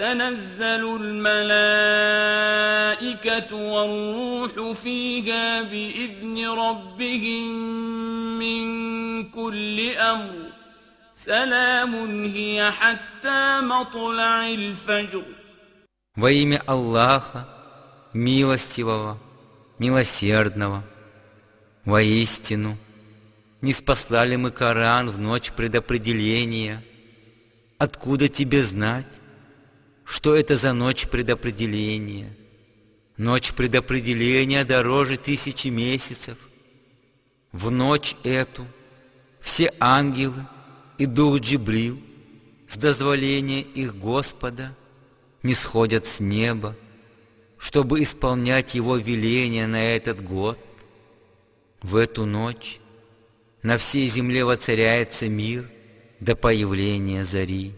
تنزل الملائكة والروح فيها بإذن ربهم من كل أمر سلام هي حتى مطلع الفجر Во имя Аллаха, милостивого, милосердного, воистину, не спаслали мы Коран в ночь предопределения. Откуда тебе знать, Что это за ночь предопределения? Ночь предопределения дороже тысячи месяцев. В ночь эту все ангелы и дух Джибрил с дозволения их Господа не сходят с неба, чтобы исполнять Его веления на этот год. В эту ночь на всей земле воцаряется мир до появления зари.